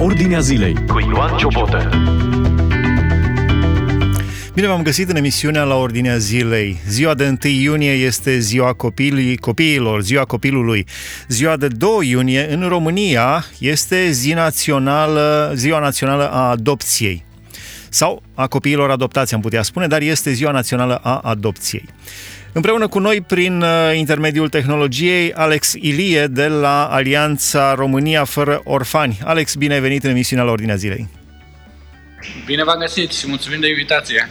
Ordinea zilei cu Ioan Ciobotă. Bine v-am găsit în emisiunea la Ordinea Zilei. Ziua de 1 iunie este ziua copilului, copiilor, ziua copilului. Ziua de 2 iunie în România este zi națională, ziua națională a adopției. Sau a copiilor adoptați, am putea spune, dar este ziua națională a adopției. Împreună cu noi, prin uh, intermediul tehnologiei, Alex Ilie de la Alianța România Fără Orfani. Alex, bine ai venit în emisiunea la Ordinea Zilei. Bine v-am găsit și mulțumim de invitație.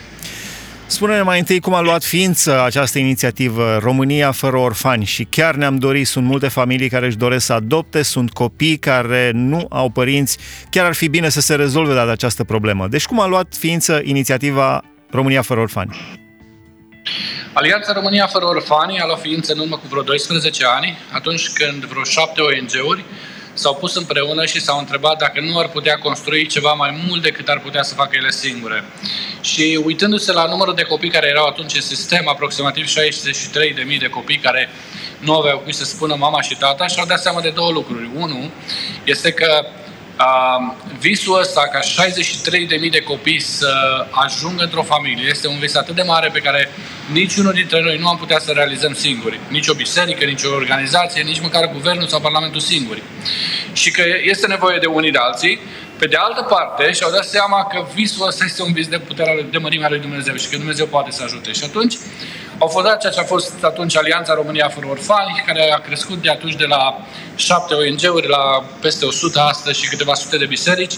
Spune-ne mai întâi cum a luat ființă această inițiativă România fără orfani și chiar ne-am dorit, sunt multe familii care își doresc să adopte, sunt copii care nu au părinți, chiar ar fi bine să se rezolve de această problemă. Deci cum a luat ființă inițiativa România fără orfani? Alianța România fără orfani a luat ființă în urmă cu vreo 12 ani, atunci când vreo șapte ONG-uri s-au pus împreună și s-au întrebat dacă nu ar putea construi ceva mai mult decât ar putea să facă ele singure. Și uitându-se la numărul de copii care erau atunci în sistem, aproximativ 63.000 de copii care nu aveau cui să spună mama și tata, și-au dat seama de două lucruri. Unu, este că visul ăsta ca 63.000 de copii să ajungă într-o familie este un vis atât de mare pe care niciunul dintre noi nu am putea să realizăm singuri. Nici o biserică, nici o organizație, nici măcar guvernul sau parlamentul singuri. Și că este nevoie de unii de alții. Pe de altă parte, și-au dat seama că visul ăsta este un vis de putere de mărimea lui Dumnezeu și că Dumnezeu poate să ajute. Și atunci au fondat ceea ce a fost atunci Alianța România fără Orfani, care a crescut de atunci de la șapte ONG-uri la peste 100 astăzi și câteva sute de biserici,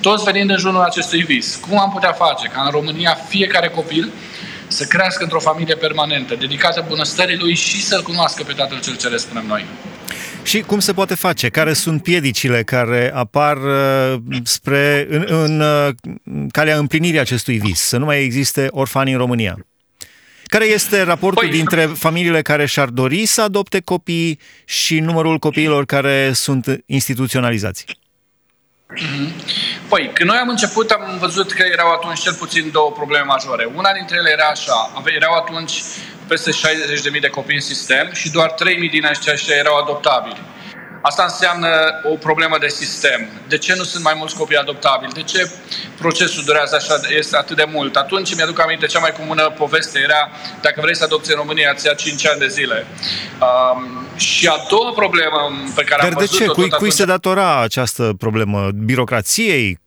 toți venind în jurul acestui vis. Cum am putea face ca în România fiecare copil să crească într-o familie permanentă, dedicată bunăstării lui și să-L cunoască pe Tatăl Cel Ceresc, spunem noi. Și cum se poate face? Care sunt piedicile care apar uh, spre, în, în uh, calea împlinirii acestui vis? Să nu mai existe orfani în România? Care este raportul păi, dintre familiile care și-ar dori să adopte copii și numărul copiilor care sunt instituționalizați? Mhm. Păi, când noi am început, am văzut că erau atunci cel puțin două probleme majore. Una dintre ele era așa, erau atunci peste 60.000 de copii în sistem și doar 3.000 din aceștia erau adoptabili. Asta înseamnă o problemă de sistem. De ce nu sunt mai mulți copii adoptabili? De ce procesul durează așa, este atât de mult? Atunci mi-aduc aminte, cea mai comună poveste era dacă vrei să adopți în România, îți ia 5 ani de zile. Um, și a doua problemă pe care Dar am văzut-o de ce? Cui, cui se datora această problemă? Birocrației?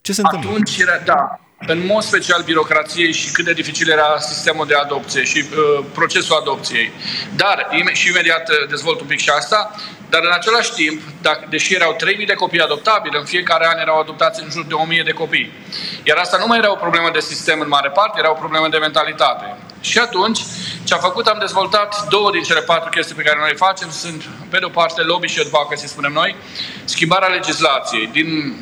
Ce se întâmplă? Atunci era, da, în mod special birocrației și cât de dificil era sistemul de adopție și uh, procesul adopției. Dar, im- și imediat uh, dezvolt un pic și asta, dar în același timp, dacă, deși erau 3.000 de copii adoptabili, în fiecare an erau adoptați în jur de 1.000 de copii. Iar asta nu mai era o problemă de sistem în mare parte, era o problemă de mentalitate. Și atunci, ce am făcut, am dezvoltat două din cele patru chestii pe care noi le facem. Sunt, pe de o parte, lobby și advocacy, spunem noi, schimbarea legislației. Din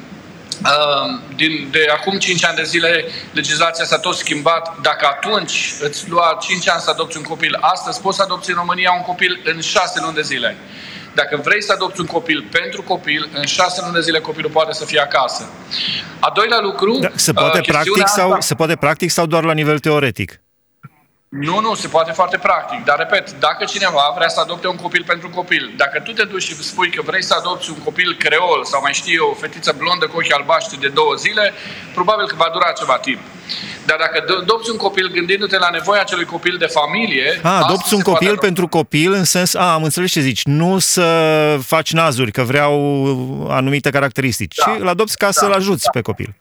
din, de acum 5 ani de zile legislația s-a tot schimbat. Dacă atunci îți lua 5 ani să adopți un copil, astăzi poți să adopți în România un copil în 6 luni de zile. Dacă vrei să adopți un copil pentru copil, în 6 luni de zile copilul poate să fie acasă. A doilea lucru... Da, se, poate uh, practic sau, se poate practic sau doar la nivel teoretic? Nu, nu, se poate foarte practic. Dar, repet, dacă cineva vrea să adopte un copil pentru copil, dacă tu te duci și spui că vrei să adopți un copil creol sau mai știi o fetiță blondă cu ochi albaștri de două zile, probabil că va dura ceva timp. Dar dacă adopți un copil gândindu-te la nevoia acelui copil de familie... A, adopți un copil pentru copil în sens... A, am înțeles ce zici. Nu să faci nazuri, că vreau anumite caracteristici, da. ci îl adopți ca da. să-l ajuți da. pe copil.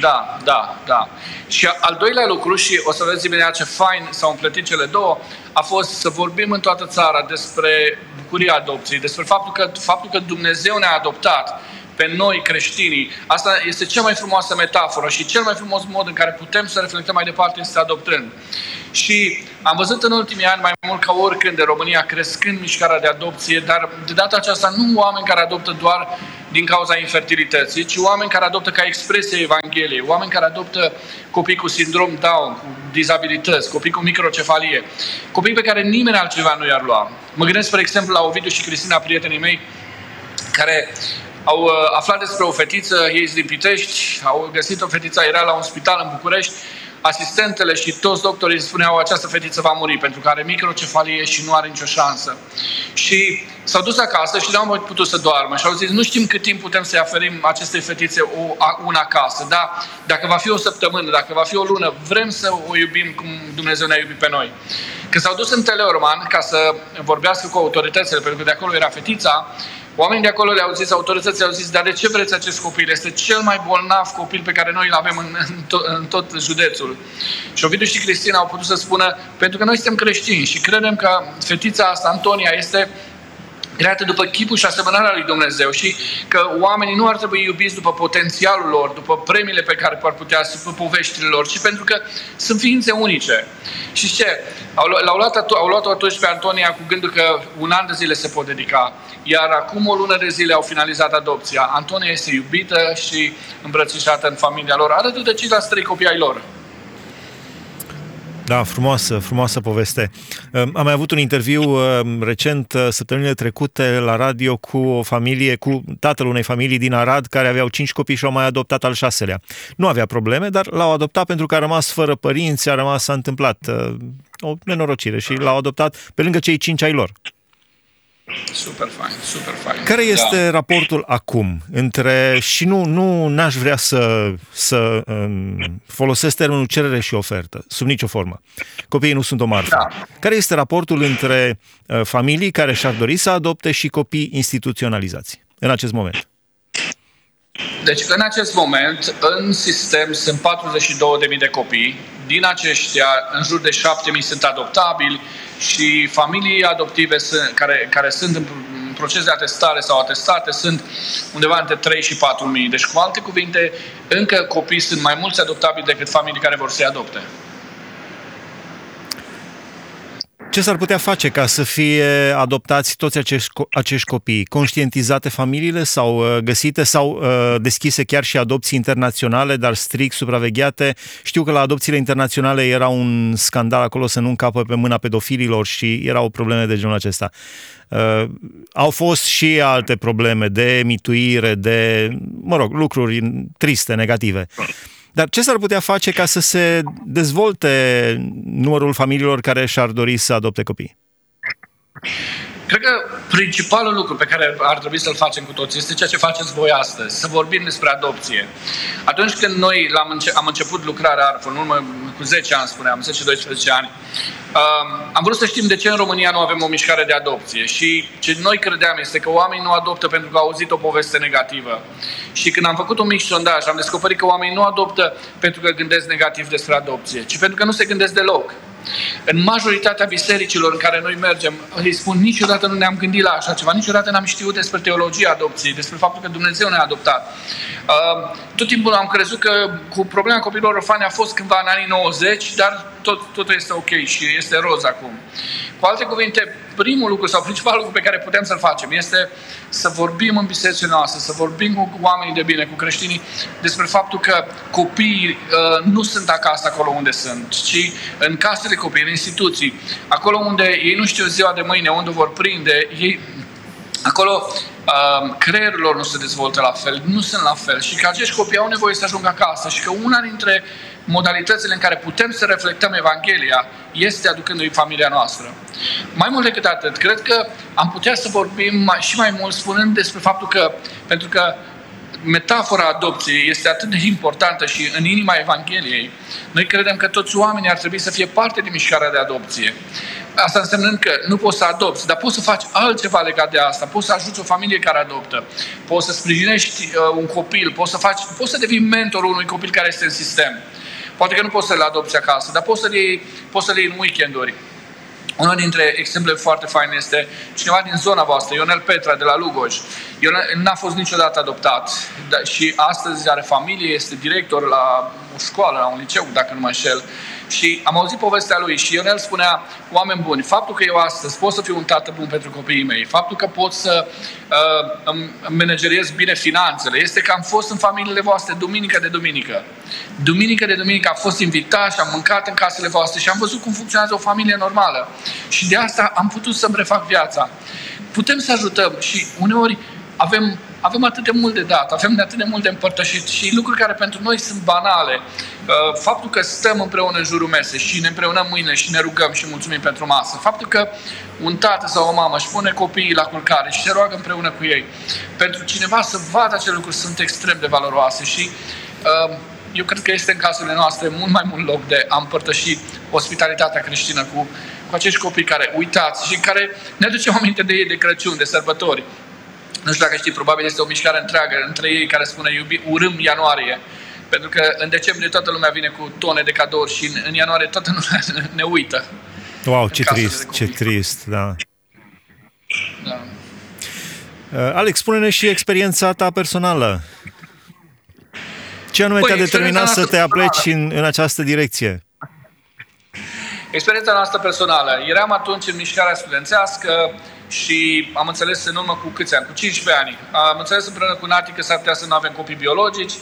Da, da, da. Și al doilea lucru, și o să vezi imediat ce fain s-au împletit cele două, a fost să vorbim în toată țara despre bucuria adopției, despre faptul că, faptul că Dumnezeu ne-a adoptat pe noi creștinii. Asta este cea mai frumoasă metaforă și cel mai frumos mod în care putem să reflectăm mai departe este adoptând. Și am văzut în ultimii ani mai mult ca oricând de România crescând mișcarea de adopție, dar de data aceasta nu oameni care adoptă doar din cauza infertilității, ci oameni care adoptă ca expresie Evangheliei, oameni care adoptă copii cu sindrom Down, cu dizabilități, copii cu microcefalie, copii pe care nimeni altceva nu i-ar lua. Mă gândesc, spre exemplu, la Ovidiu și Cristina, prietenii mei, care au uh, aflat despre o fetiță, ei din Pitești, au găsit o fetiță, era la un spital în București, asistentele și toți doctorii spuneau această fetiță va muri pentru că are microcefalie și nu are nicio șansă. Și s-au dus acasă și nu au mai putut să doarmă și au zis nu știm cât timp putem să-i oferim acestei fetițe o, una acasă, dar dacă va fi o săptămână, dacă va fi o lună, vrem să o iubim cum Dumnezeu ne-a iubit pe noi. Când s-au dus în Teleorman ca să vorbească cu autoritățile, pentru că de acolo era fetița, Oamenii de acolo le-au zis, autoritățile au zis, dar de ce vreți acest copil? Este cel mai bolnav copil pe care noi îl avem în, în, tot, în tot județul. Și Ovidiu și Cristina au putut să spună, pentru că noi suntem creștini și credem că fetița asta, Antonia, este create după chipul și asemănarea lui Dumnezeu și că oamenii nu ar trebui iubiți după potențialul lor, după premiile pe care ar putea, după poveștile lor, ci pentru că sunt ființe unice. Și ce? Au, l-au luat, au luat atunci pe Antonia cu gândul că un an de zile se pot dedica, iar acum o lună de zile au finalizat adopția. Antonia este iubită și îmbrățișată în familia lor, alături de ceilalți trei copii ai lor. Da, frumoasă, frumoasă poveste. Am mai avut un interviu recent, uh, săptămânile trecute, la radio cu o familie, cu tatăl unei familii din Arad, care aveau cinci copii și au mai adoptat al șaselea. Nu avea probleme, dar l-au adoptat pentru că a rămas fără părinți, a rămas, s-a întâmplat uh, o nenorocire și l-au adoptat pe lângă cei cinci ai lor. Super fain, super fain. Care este da. raportul acum între, și nu, nu n-aș vrea să, să um, folosesc termenul cerere și ofertă, sub nicio formă. Copiii nu sunt o marfă. Da. Care este raportul între uh, familii care și-ar dori să adopte și copii instituționalizați în acest moment? Deci, în acest moment, în sistem sunt 42.000 de copii. Din aceștia, în jur de 7.000 sunt adoptabili și familii adoptive sunt, care, care sunt în proces de atestare sau atestate sunt undeva între 3 și 4.000. Deci, cu alte cuvinte, încă copii sunt mai mulți adoptabili decât familii care vor să-i adopte. Ce s-ar putea face ca să fie adoptați toți acești, acești copii? Conștientizate familiile sau uh, găsite sau uh, deschise chiar și adopții internaționale, dar strict supravegheate? Știu că la adopțiile internaționale era un scandal acolo să nu încapă pe mâna pedofililor și erau probleme de genul acesta. Uh, au fost și alte probleme de mituire, de, mă rog, lucruri triste, negative. Dar ce s-ar putea face ca să se dezvolte numărul familiilor care și-ar dori să adopte copii? Cred că principalul lucru pe care ar trebui să-l facem cu toți este ceea ce faceți voi astăzi, să vorbim despre adopție. Atunci când noi am, înce- am început lucrarea ARFO, în urmă cu 10 ani, spuneam, 10-12 ani, um, am vrut să știm de ce în România nu avem o mișcare de adopție. Și ce noi credeam este că oamenii nu adoptă pentru că au auzit o poveste negativă. Și când am făcut un mic sondaj, am descoperit că oamenii nu adoptă pentru că gândesc negativ despre adopție, ci pentru că nu se gândesc deloc. În majoritatea bisericilor în care noi mergem, îi spun, niciodată nu ne-am gândit la așa ceva, niciodată n-am știut despre teologia adopției, despre faptul că Dumnezeu ne-a adoptat. Uh, tot timpul am crezut că cu problema copiilor orfani a fost cândva în anii 90, dar tot, totul este ok și este roz acum. Cu alte cuvinte, primul lucru sau principalul lucru pe care putem să-l facem este să vorbim în bisericile noastre, să vorbim cu oamenii de bine, cu creștinii, despre faptul că copiii uh, nu sunt acasă acolo unde sunt, ci în casele copiii, în instituții, acolo unde ei nu știu ziua de mâine, unde vor prinde, ei Acolo uh, creierul lor nu se dezvoltă la fel, nu sunt la fel și că acești copii au nevoie să ajungă acasă și că una dintre modalitățile în care putem să reflectăm Evanghelia este aducându-i familia noastră. Mai mult decât atât, cred că am putea să vorbim mai, și mai mult spunând despre faptul că, pentru că metafora adopției este atât de importantă și în inima Evangheliei, noi credem că toți oamenii ar trebui să fie parte din mișcarea de adopție. Asta însemnând că nu poți să adopți, dar poți să faci altceva legat de asta. Poți să ajuți o familie care adoptă. Poți să sprijinești uh, un copil. Poți să, faci, poți să devii mentorul unui copil care este în sistem. Poate că nu poți să-l adopți acasă, dar poți să-l iei, poți să-l iei în weekenduri. Unul dintre exemple foarte faine este cineva din zona voastră, Ionel Petra de la Lugoj. Ionel n-a fost niciodată adoptat și astăzi are familie, este director la o școală, la un liceu, dacă nu mă înșel. Și am auzit povestea lui și Ionel spunea, oameni buni, faptul că eu astăzi pot să fiu un tată bun pentru copiii mei, faptul că pot să uh, îmi manageriez bine finanțele, este că am fost în familiile voastre duminică de duminică. Duminică de duminică am fost invitat și am mâncat în casele voastre și am văzut cum funcționează o familie normală. Și de asta am putut să-mi refac viața. Putem să ajutăm și uneori avem, avem atât de mult de dat, avem atât de mult de împărtășit și lucruri care pentru noi sunt banale. Uh, faptul că stăm împreună în jurul mese și ne împreunăm mâine și ne rugăm și mulțumim pentru masă. Faptul că un tată sau o mamă își pune copiii la culcare și se roagă împreună cu ei. Pentru cineva să vadă acele lucruri sunt extrem de valoroase și uh, eu cred că este în cazurile noastre mult mai mult loc de a împărtăși ospitalitatea creștină cu, cu acești copii care uitați și care ne aducem aminte de ei de Crăciun, de sărbători. Nu știu dacă știi, probabil este o mișcare întreagă între ei care spune iubi, urâm ianuarie. Pentru că în decembrie toată lumea vine cu tone de cadouri și în, în ianuarie toată lumea ne uită. Wow, ce trist, ce trist, da. da. Uh, Alex, spune-ne și experiența ta personală. Ce anume păi, te-a determinat să te apleci în, în această direcție? Experiența noastră personală. Eram atunci în mișcarea studențească și am înțeles în urmă cu câți ani? Cu 15 ani. Am înțeles împreună cu Nati că s-ar putea să nu avem copii biologici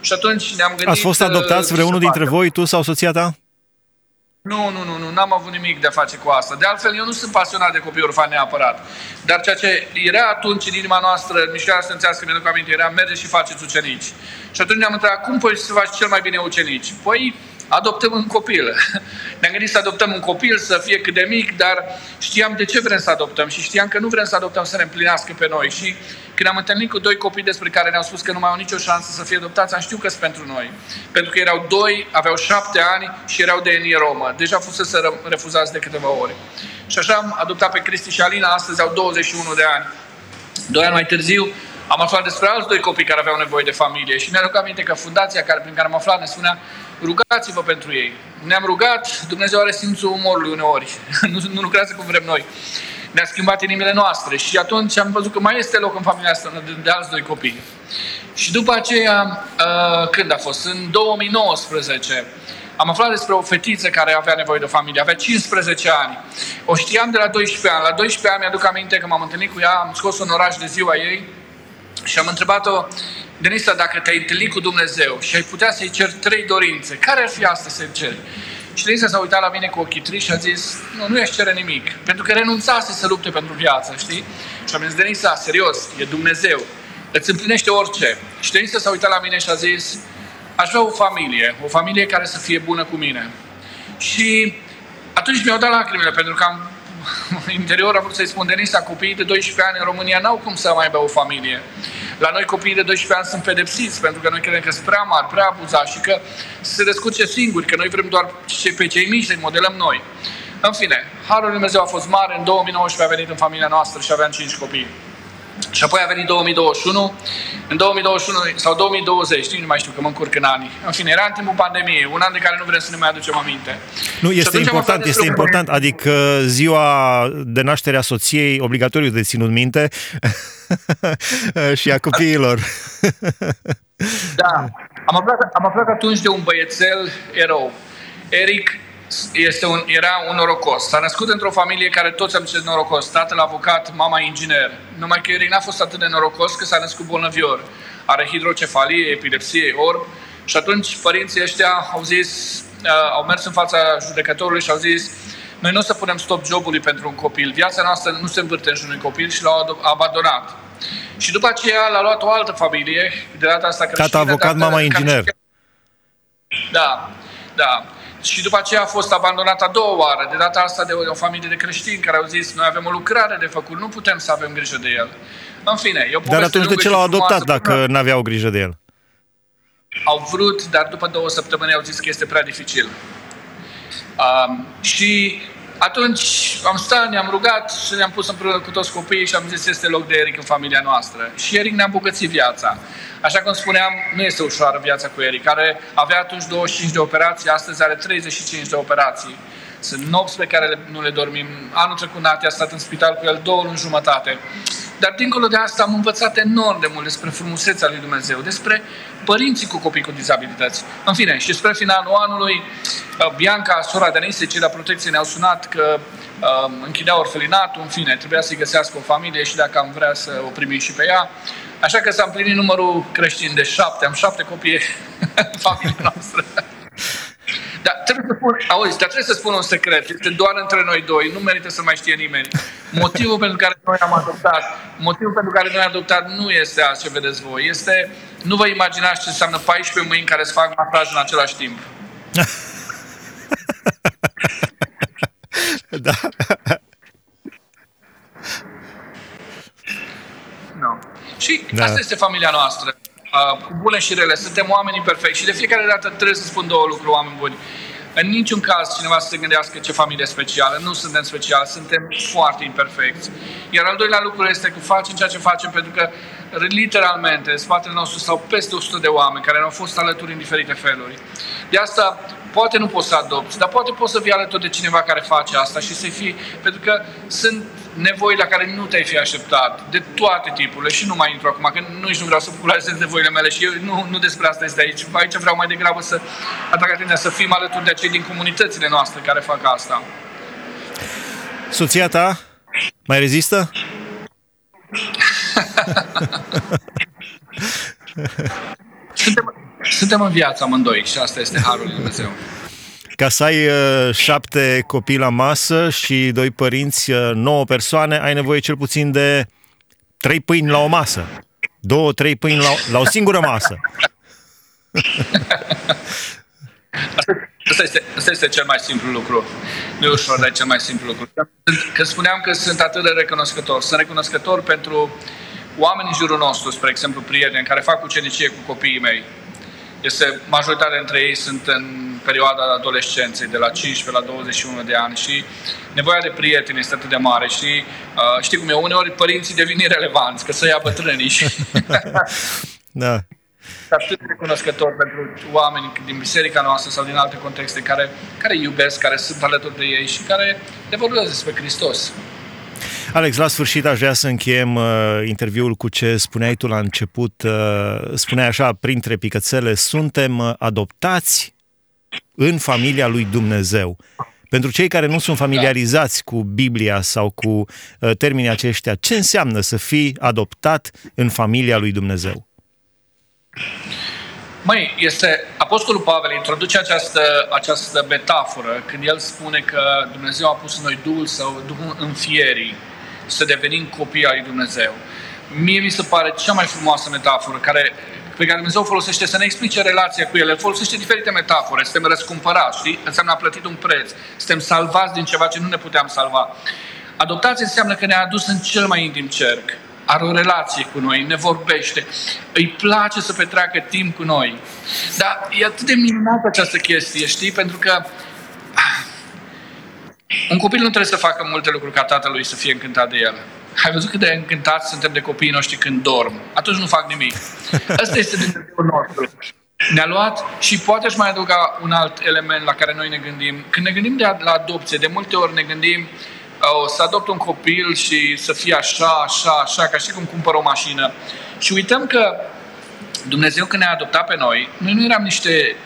și atunci ne-am gândit... Ați fost adoptați vreunul dintre voi, tu sau soția ta? Nu, nu, nu, nu, n-am avut nimic de a face cu asta. De altfel, eu nu sunt pasionat de copii orfani neapărat. Dar ceea ce era atunci în inima noastră, în mișcarea studențească, mi-aduc aminte, era merge și faceți ucenici. Și atunci ne-am întrebat, cum poți să faci cel mai bine ucenici? Păi, adoptăm un copil. Ne-am gândit să adoptăm un copil, să fie cât de mic, dar știam de ce vrem să adoptăm și știam că nu vrem să adoptăm să ne împlinească pe noi. Și când am întâlnit cu doi copii despre care ne-au spus că nu mai au nicio șansă să fie adoptați, am știut că sunt pentru noi. Pentru că erau doi, aveau șapte ani și erau de etnie romă. Deja fusese refuzați de câteva ore. Și așa am adoptat pe Cristi și Alina, astăzi au 21 de ani. Doi ani mai târziu, am aflat despre alți doi copii care aveau nevoie de familie și mi-aduc aminte că fundația care, prin care am aflat ne spunea rugați-vă pentru ei. Ne-am rugat, Dumnezeu are simțul umorului uneori, nu, nu lucrează cum vrem noi. Ne-a schimbat inimile noastre și atunci am văzut că mai este loc în familia asta de, de alți doi copii. Și după aceea, uh, când a fost? În 2019, am aflat despre o fetiță care avea nevoie de o familie, avea 15 ani. O știam de la 12 ani. La 12 ani mi-aduc aminte că m-am întâlnit cu ea, am scos un oraș de ziua ei și am întrebat-o, Denisa, dacă te-ai întâlnit cu Dumnezeu și ai putea să-i ceri trei dorințe, care ar fi asta să-i ceri? Și Denisa s-a uitat la mine cu ochii triși și a zis, nu, nu i-aș cere nimic, pentru că renunțase să lupte pentru viață, știi? Și am zis, Denisa, serios, e Dumnezeu, îți împlinește orice. Și Denisa s-a uitat la mine și a zis, aș vrea o familie, o familie care să fie bună cu mine. Și atunci mi-au dat lacrimile, pentru că am interior am vrut să-i spun, Denisa, copiii de 12 ani în România n-au cum să mai aibă o familie. La noi copiii de 12 ani sunt pedepsiți pentru că noi credem că sunt prea mari, prea abuzați și că se descurce singuri, că noi vrem doar pe cei mici să-i modelăm noi. În fine, Harul Lui Dumnezeu a fost mare, în 2019 a venit în familia noastră și aveam 5 copii. Și apoi a venit 2021, în 2021 sau 2020, nu mai știu că mă încurc în ani. În fine, era în timpul pandemiei, un an de care nu vrem să ne mai aducem aminte. Nu, este important, este important, adică ziua de naștere a soției, obligatoriu de ținut minte, și a copiilor. da, am aflat, am aflat atunci de un băiețel erou. Eric este un, era un norocos. S-a născut într-o familie care toți am zis norocos. Tatăl avocat, mama inginer. Numai că Eric n-a fost atât de norocos că s-a născut bolnăvior. Are hidrocefalie, epilepsie, orb. Și atunci părinții ăștia au zis, uh, au mers în fața judecătorului și au zis noi nu o să punem stop jobului pentru un copil. Viața noastră nu se învârte în jurul unui copil și l-au abandonat. Și după aceea l-a luat o altă familie, de data asta creștină. Tata avocat, mama inginer. Da, da. Și după aceea a fost abandonată a doua oară, de data asta de o, o familie de creștini care au zis noi avem o lucrare de făcut, nu putem să avem grijă de el. În fine, eu Dar atunci de ce l-au adoptat dacă nu aveau grijă de el? Au vrut, dar după două săptămâni au zis că este prea dificil. Um, și atunci am stat, ne-am rugat și ne-am pus împreună cu toți copiii și am zis este loc de Eric în familia noastră. Și Eric ne-a îmbogățit viața. Așa cum spuneam, nu este ușoară viața cu Eric, care avea atunci 25 de operații, astăzi are 35 de operații. Sunt nopți pe care nu le dormim. Anul trecut Nati a stat în spital cu el două luni jumătate. Dar dincolo de asta am învățat enorm de mult despre frumusețea lui Dumnezeu, despre părinții cu copii cu dizabilități. În fine, și spre finalul anului, uh, Bianca, sora Denise, cei de la protecție ne-au sunat că uh, închidea orfelinatul, în fine, trebuia să-i găsească o familie și dacă am vrea să o primim și pe ea. Așa că s-a împlinit numărul creștin de șapte, am șapte copii în familia noastră. Dar trebuie să spun, auzi, dar trebuie să spun un secret. Este doar între noi doi. Nu merită să mai știe nimeni. Motivul pentru care noi am adoptat, motivul pentru care noi am adoptat nu este asta ce vedeți voi. Este, nu vă imaginați ce înseamnă 14 mâini care să fac masaj în același timp. da. No. Și da. asta este familia noastră. Uh, cu bune și rele. Suntem oameni imperfecti și de fiecare dată trebuie să spun două lucruri, oameni buni. În niciun caz cineva să se gândească ce familie specială. Nu suntem speciali, suntem foarte imperfecți. Iar al doilea lucru este că facem ceea ce facem pentru că literalmente în spatele nostru stau peste 100 de oameni care au fost alături în diferite feluri. De asta poate nu poți să adopți, dar poate poți să fii alături de cineva care face asta și să fii, pentru că sunt nevoi la care nu te-ai fi așteptat, de toate tipurile și nu mai intru acum, că nu, nici nu vreau să popularizez nevoile mele și eu nu, nu despre asta este aici. Aici vreau mai degrabă să atrag atenția, să fim alături de cei din comunitățile noastre care fac asta. Soția ta mai rezistă? suntem, suntem în viață amândoi și asta este harul lui Dumnezeu. Ca să ai uh, șapte copii la masă și doi părinți, uh, nouă persoane, ai nevoie cel puțin de trei pâini la o masă. Două, trei pâini la, la o singură masă. Asta este, asta este cel mai simplu lucru. Nu e ușor, dar e cel mai simplu lucru. Că spuneam că sunt atât de recunoscător. Sunt recunoscător pentru oamenii în jurul nostru, spre exemplu, prieteni care fac ucenicie cu copiii mei. Este, majoritatea dintre ei sunt în perioada adolescenței, de la 15 la 21 de ani și nevoia de prieteni este atât de mare și uh, știi cum e, uneori părinții devin irrelevanți, că să ia bătrânii și... da. Atât de recunoscător pentru oameni din biserica noastră sau din alte contexte care, care iubesc, care sunt alături de ei și care le vorbesc despre Hristos. Alex, la sfârșit aș vrea să încheiem uh, interviul cu ce spuneai tu la început. Uh, spuneai așa, printre picățele, suntem uh, adoptați în familia lui Dumnezeu. Pentru cei care nu sunt familiarizați cu Biblia sau cu uh, termenii aceștia, ce înseamnă să fii adoptat în familia lui Dumnezeu? Măi, este, Apostolul Pavel introduce această, această metaforă când el spune că Dumnezeu a pus în noi Duhul Său, Duhul înfierii, să devenim copii ai lui Dumnezeu. Mie mi se pare cea mai frumoasă metaforă care, pe care Dumnezeu folosește să ne explice relația cu El. El folosește diferite metafore. Suntem răscumpărați, știi? Înseamnă a plătit un preț. Suntem salvați din ceva ce nu ne puteam salva. Adoptație înseamnă că ne-a adus în cel mai intim cerc. Are o relație cu noi, ne vorbește, îi place să petreacă timp cu noi. Dar e atât de minunată această chestie, știi? Pentru că un copil nu trebuie să facă multe lucruri ca tatălui să fie încântat de el. Ai văzut cât de încântați suntem de copiii noștri când dorm? Atunci nu fac nimic. Ăsta este Dumnezeul nostru. Ne-a luat și poate aș mai adăuga un alt element la care noi ne gândim. Când ne gândim de la adopție, de multe ori ne gândim oh, să adopt un copil și să fie așa, așa, așa, ca și cum cumpăr o mașină. Și uităm că Dumnezeu când ne-a adoptat pe noi, noi nu eram niște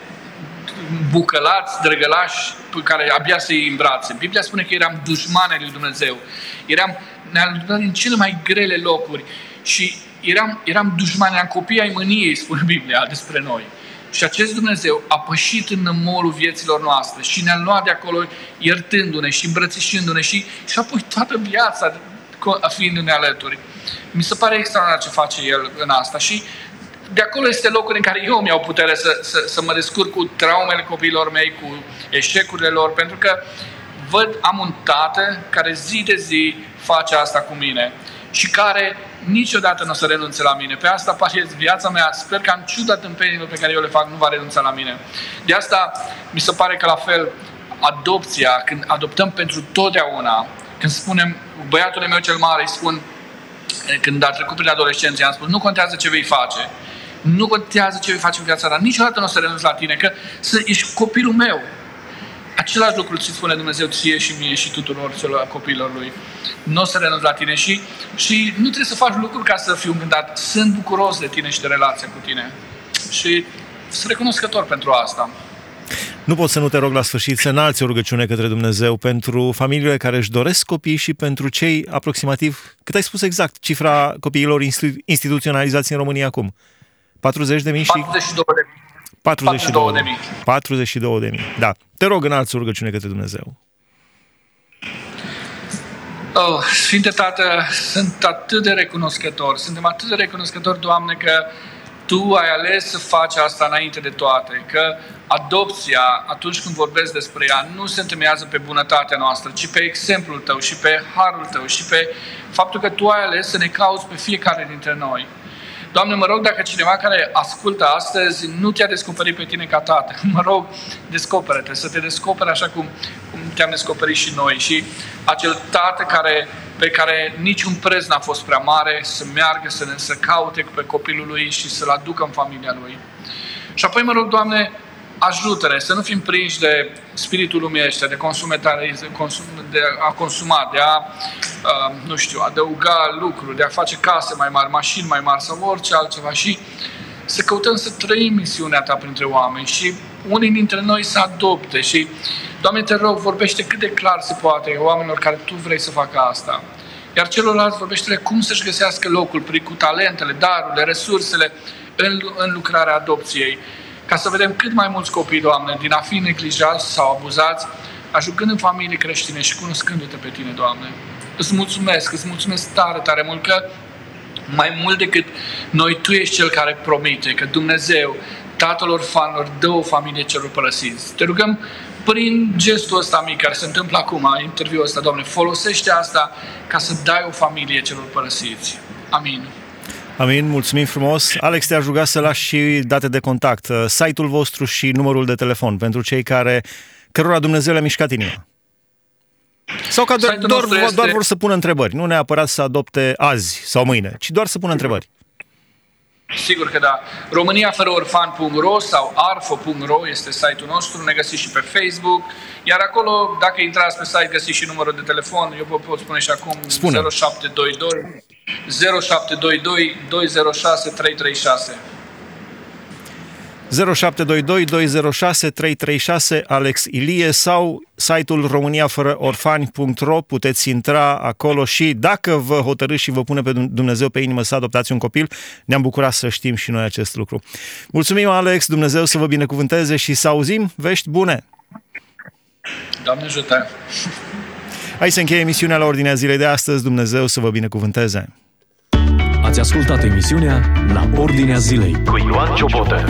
bucălați, drăgălași pe care abia să iei în brațe. Biblia spune că eram dușmani lui Dumnezeu. Eram, ne-a luat din cele mai grele locuri și eram, eram dușmani, eram copii ai mâniei, spune Biblia despre noi. Și acest Dumnezeu a pășit în nămolul vieților noastre și ne-a luat de acolo iertându-ne și îmbrățișându-ne și, și apoi toată viața fiind-ne alături. Mi se pare extraordinar ce face El în asta și de acolo este locul în care eu mi-au putere să, să, să mă descurc cu traumele copiilor mei, cu eșecurile lor, pentru că văd, am un tată care zi de zi face asta cu mine și care niciodată nu o să renunțe la mine. Pe asta pare viața mea. Sper că în ciuda tâmpenilor pe care eu le fac, nu va renunța la mine. De asta mi se pare că la fel adopția, când adoptăm pentru totdeauna, când spunem, băiatul meu cel mare îi spun, când a trecut prin adolescență, am spus, nu contează ce vei face, nu contează ce vei face în viața ta, niciodată nu o să renunț la tine, că să ești copilul meu. Același lucru ți spune Dumnezeu ție și mie și tuturor celor copiilor lui. Nu o să renunț la tine și, și nu trebuie să faci lucruri ca să fiu îngândat. Sunt bucuros de tine și de relația cu tine. Și sunt recunoscător pentru asta. Nu pot să nu te rog la sfârșit să înalți o rugăciune către Dumnezeu pentru familiile care își doresc copii și pentru cei aproximativ, cât ai spus exact, cifra copiilor instituționalizați în România acum? 40 de mii și... 42 de mii. 42 de mii. 42 de mii, da. Te rog, înalți rugăciune către Dumnezeu. Oh, Sfinte Tată, sunt atât de recunoscător, suntem atât de recunoscători, Doamne, că Tu ai ales să faci asta înainte de toate, că adopția, atunci când vorbesc despre ea, nu se întemeiază pe bunătatea noastră, ci pe exemplul Tău și pe harul Tău și pe faptul că Tu ai ales să ne cauți pe fiecare dintre noi. Doamne, mă rog dacă cineva care ascultă astăzi nu te-a descoperit pe tine ca tată, mă rog, descoperă-te, să te descoperi așa cum, cum te-am descoperit și noi. Și acel tată care, pe care niciun preț n-a fost prea mare, să meargă, să, ne, să caute pe copilul lui și să-l aducă în familia lui. Și apoi mă rog, Doamne, ajută-ne să nu fim prinși de spiritul lumii ăștia, de, de, consum, de a consuma, de a, uh, nu știu, adăuga lucruri, de a face case mai mari, mașini mai mari sau orice altceva. Și să căutăm să trăim misiunea Ta printre oameni și unii dintre noi să adopte. Și, Doamne, te rog, vorbește cât de clar se poate oamenilor care Tu vrei să facă asta. Iar celorlalți vorbește cum să-și găsească locul prin cu talentele, darurile, resursele în, în lucrarea adopției ca să vedem cât mai mulți copii, Doamne, din a fi neglijați sau abuzați, ajungând în familie creștine și cunoscându-Te pe Tine, Doamne. Îți mulțumesc, îți mulțumesc tare, tare mult că mai mult decât noi, Tu ești Cel care promite că Dumnezeu, Tatăl orfanilor, dă o familie celor părăsiți. Te rugăm prin gestul ăsta mic care se întâmplă acum, interviul ăsta, Doamne, folosește asta ca să dai o familie celor părăsiți. Amin. Amin, mulțumim frumos. Alex, te-aș ruga să lași și date de contact, uh, site-ul vostru și numărul de telefon pentru cei care, cărora Dumnezeu le-a mișcat inima. Sau că doar, doar, este... doar vor să pună întrebări, nu neapărat să adopte azi sau mâine, ci doar să pună întrebări. Sigur că da. România fără orfan.ro sau arfo.ro este site-ul nostru, ne găsiți și pe Facebook, iar acolo, dacă intrați pe site, găsiți și numărul de telefon, eu vă pot spune și acum Spune. 0722 0722 206 336. 0722 206 336 Alex Ilie sau site-ul românia fără orfani.ro puteți intra acolo și dacă vă hotărâți și vă pune pe Dumnezeu pe inimă să adoptați un copil, ne-am bucurat să știm și noi acest lucru. Mulțumim Alex, Dumnezeu să vă binecuvânteze și să auzim vești bune! Doamne ajută! Hai să încheie emisiunea la ordinea zilei de astăzi. Dumnezeu să vă binecuvânteze! Ați ascultat emisiunea La Ordinea Zilei cu Ioan Ciobotă.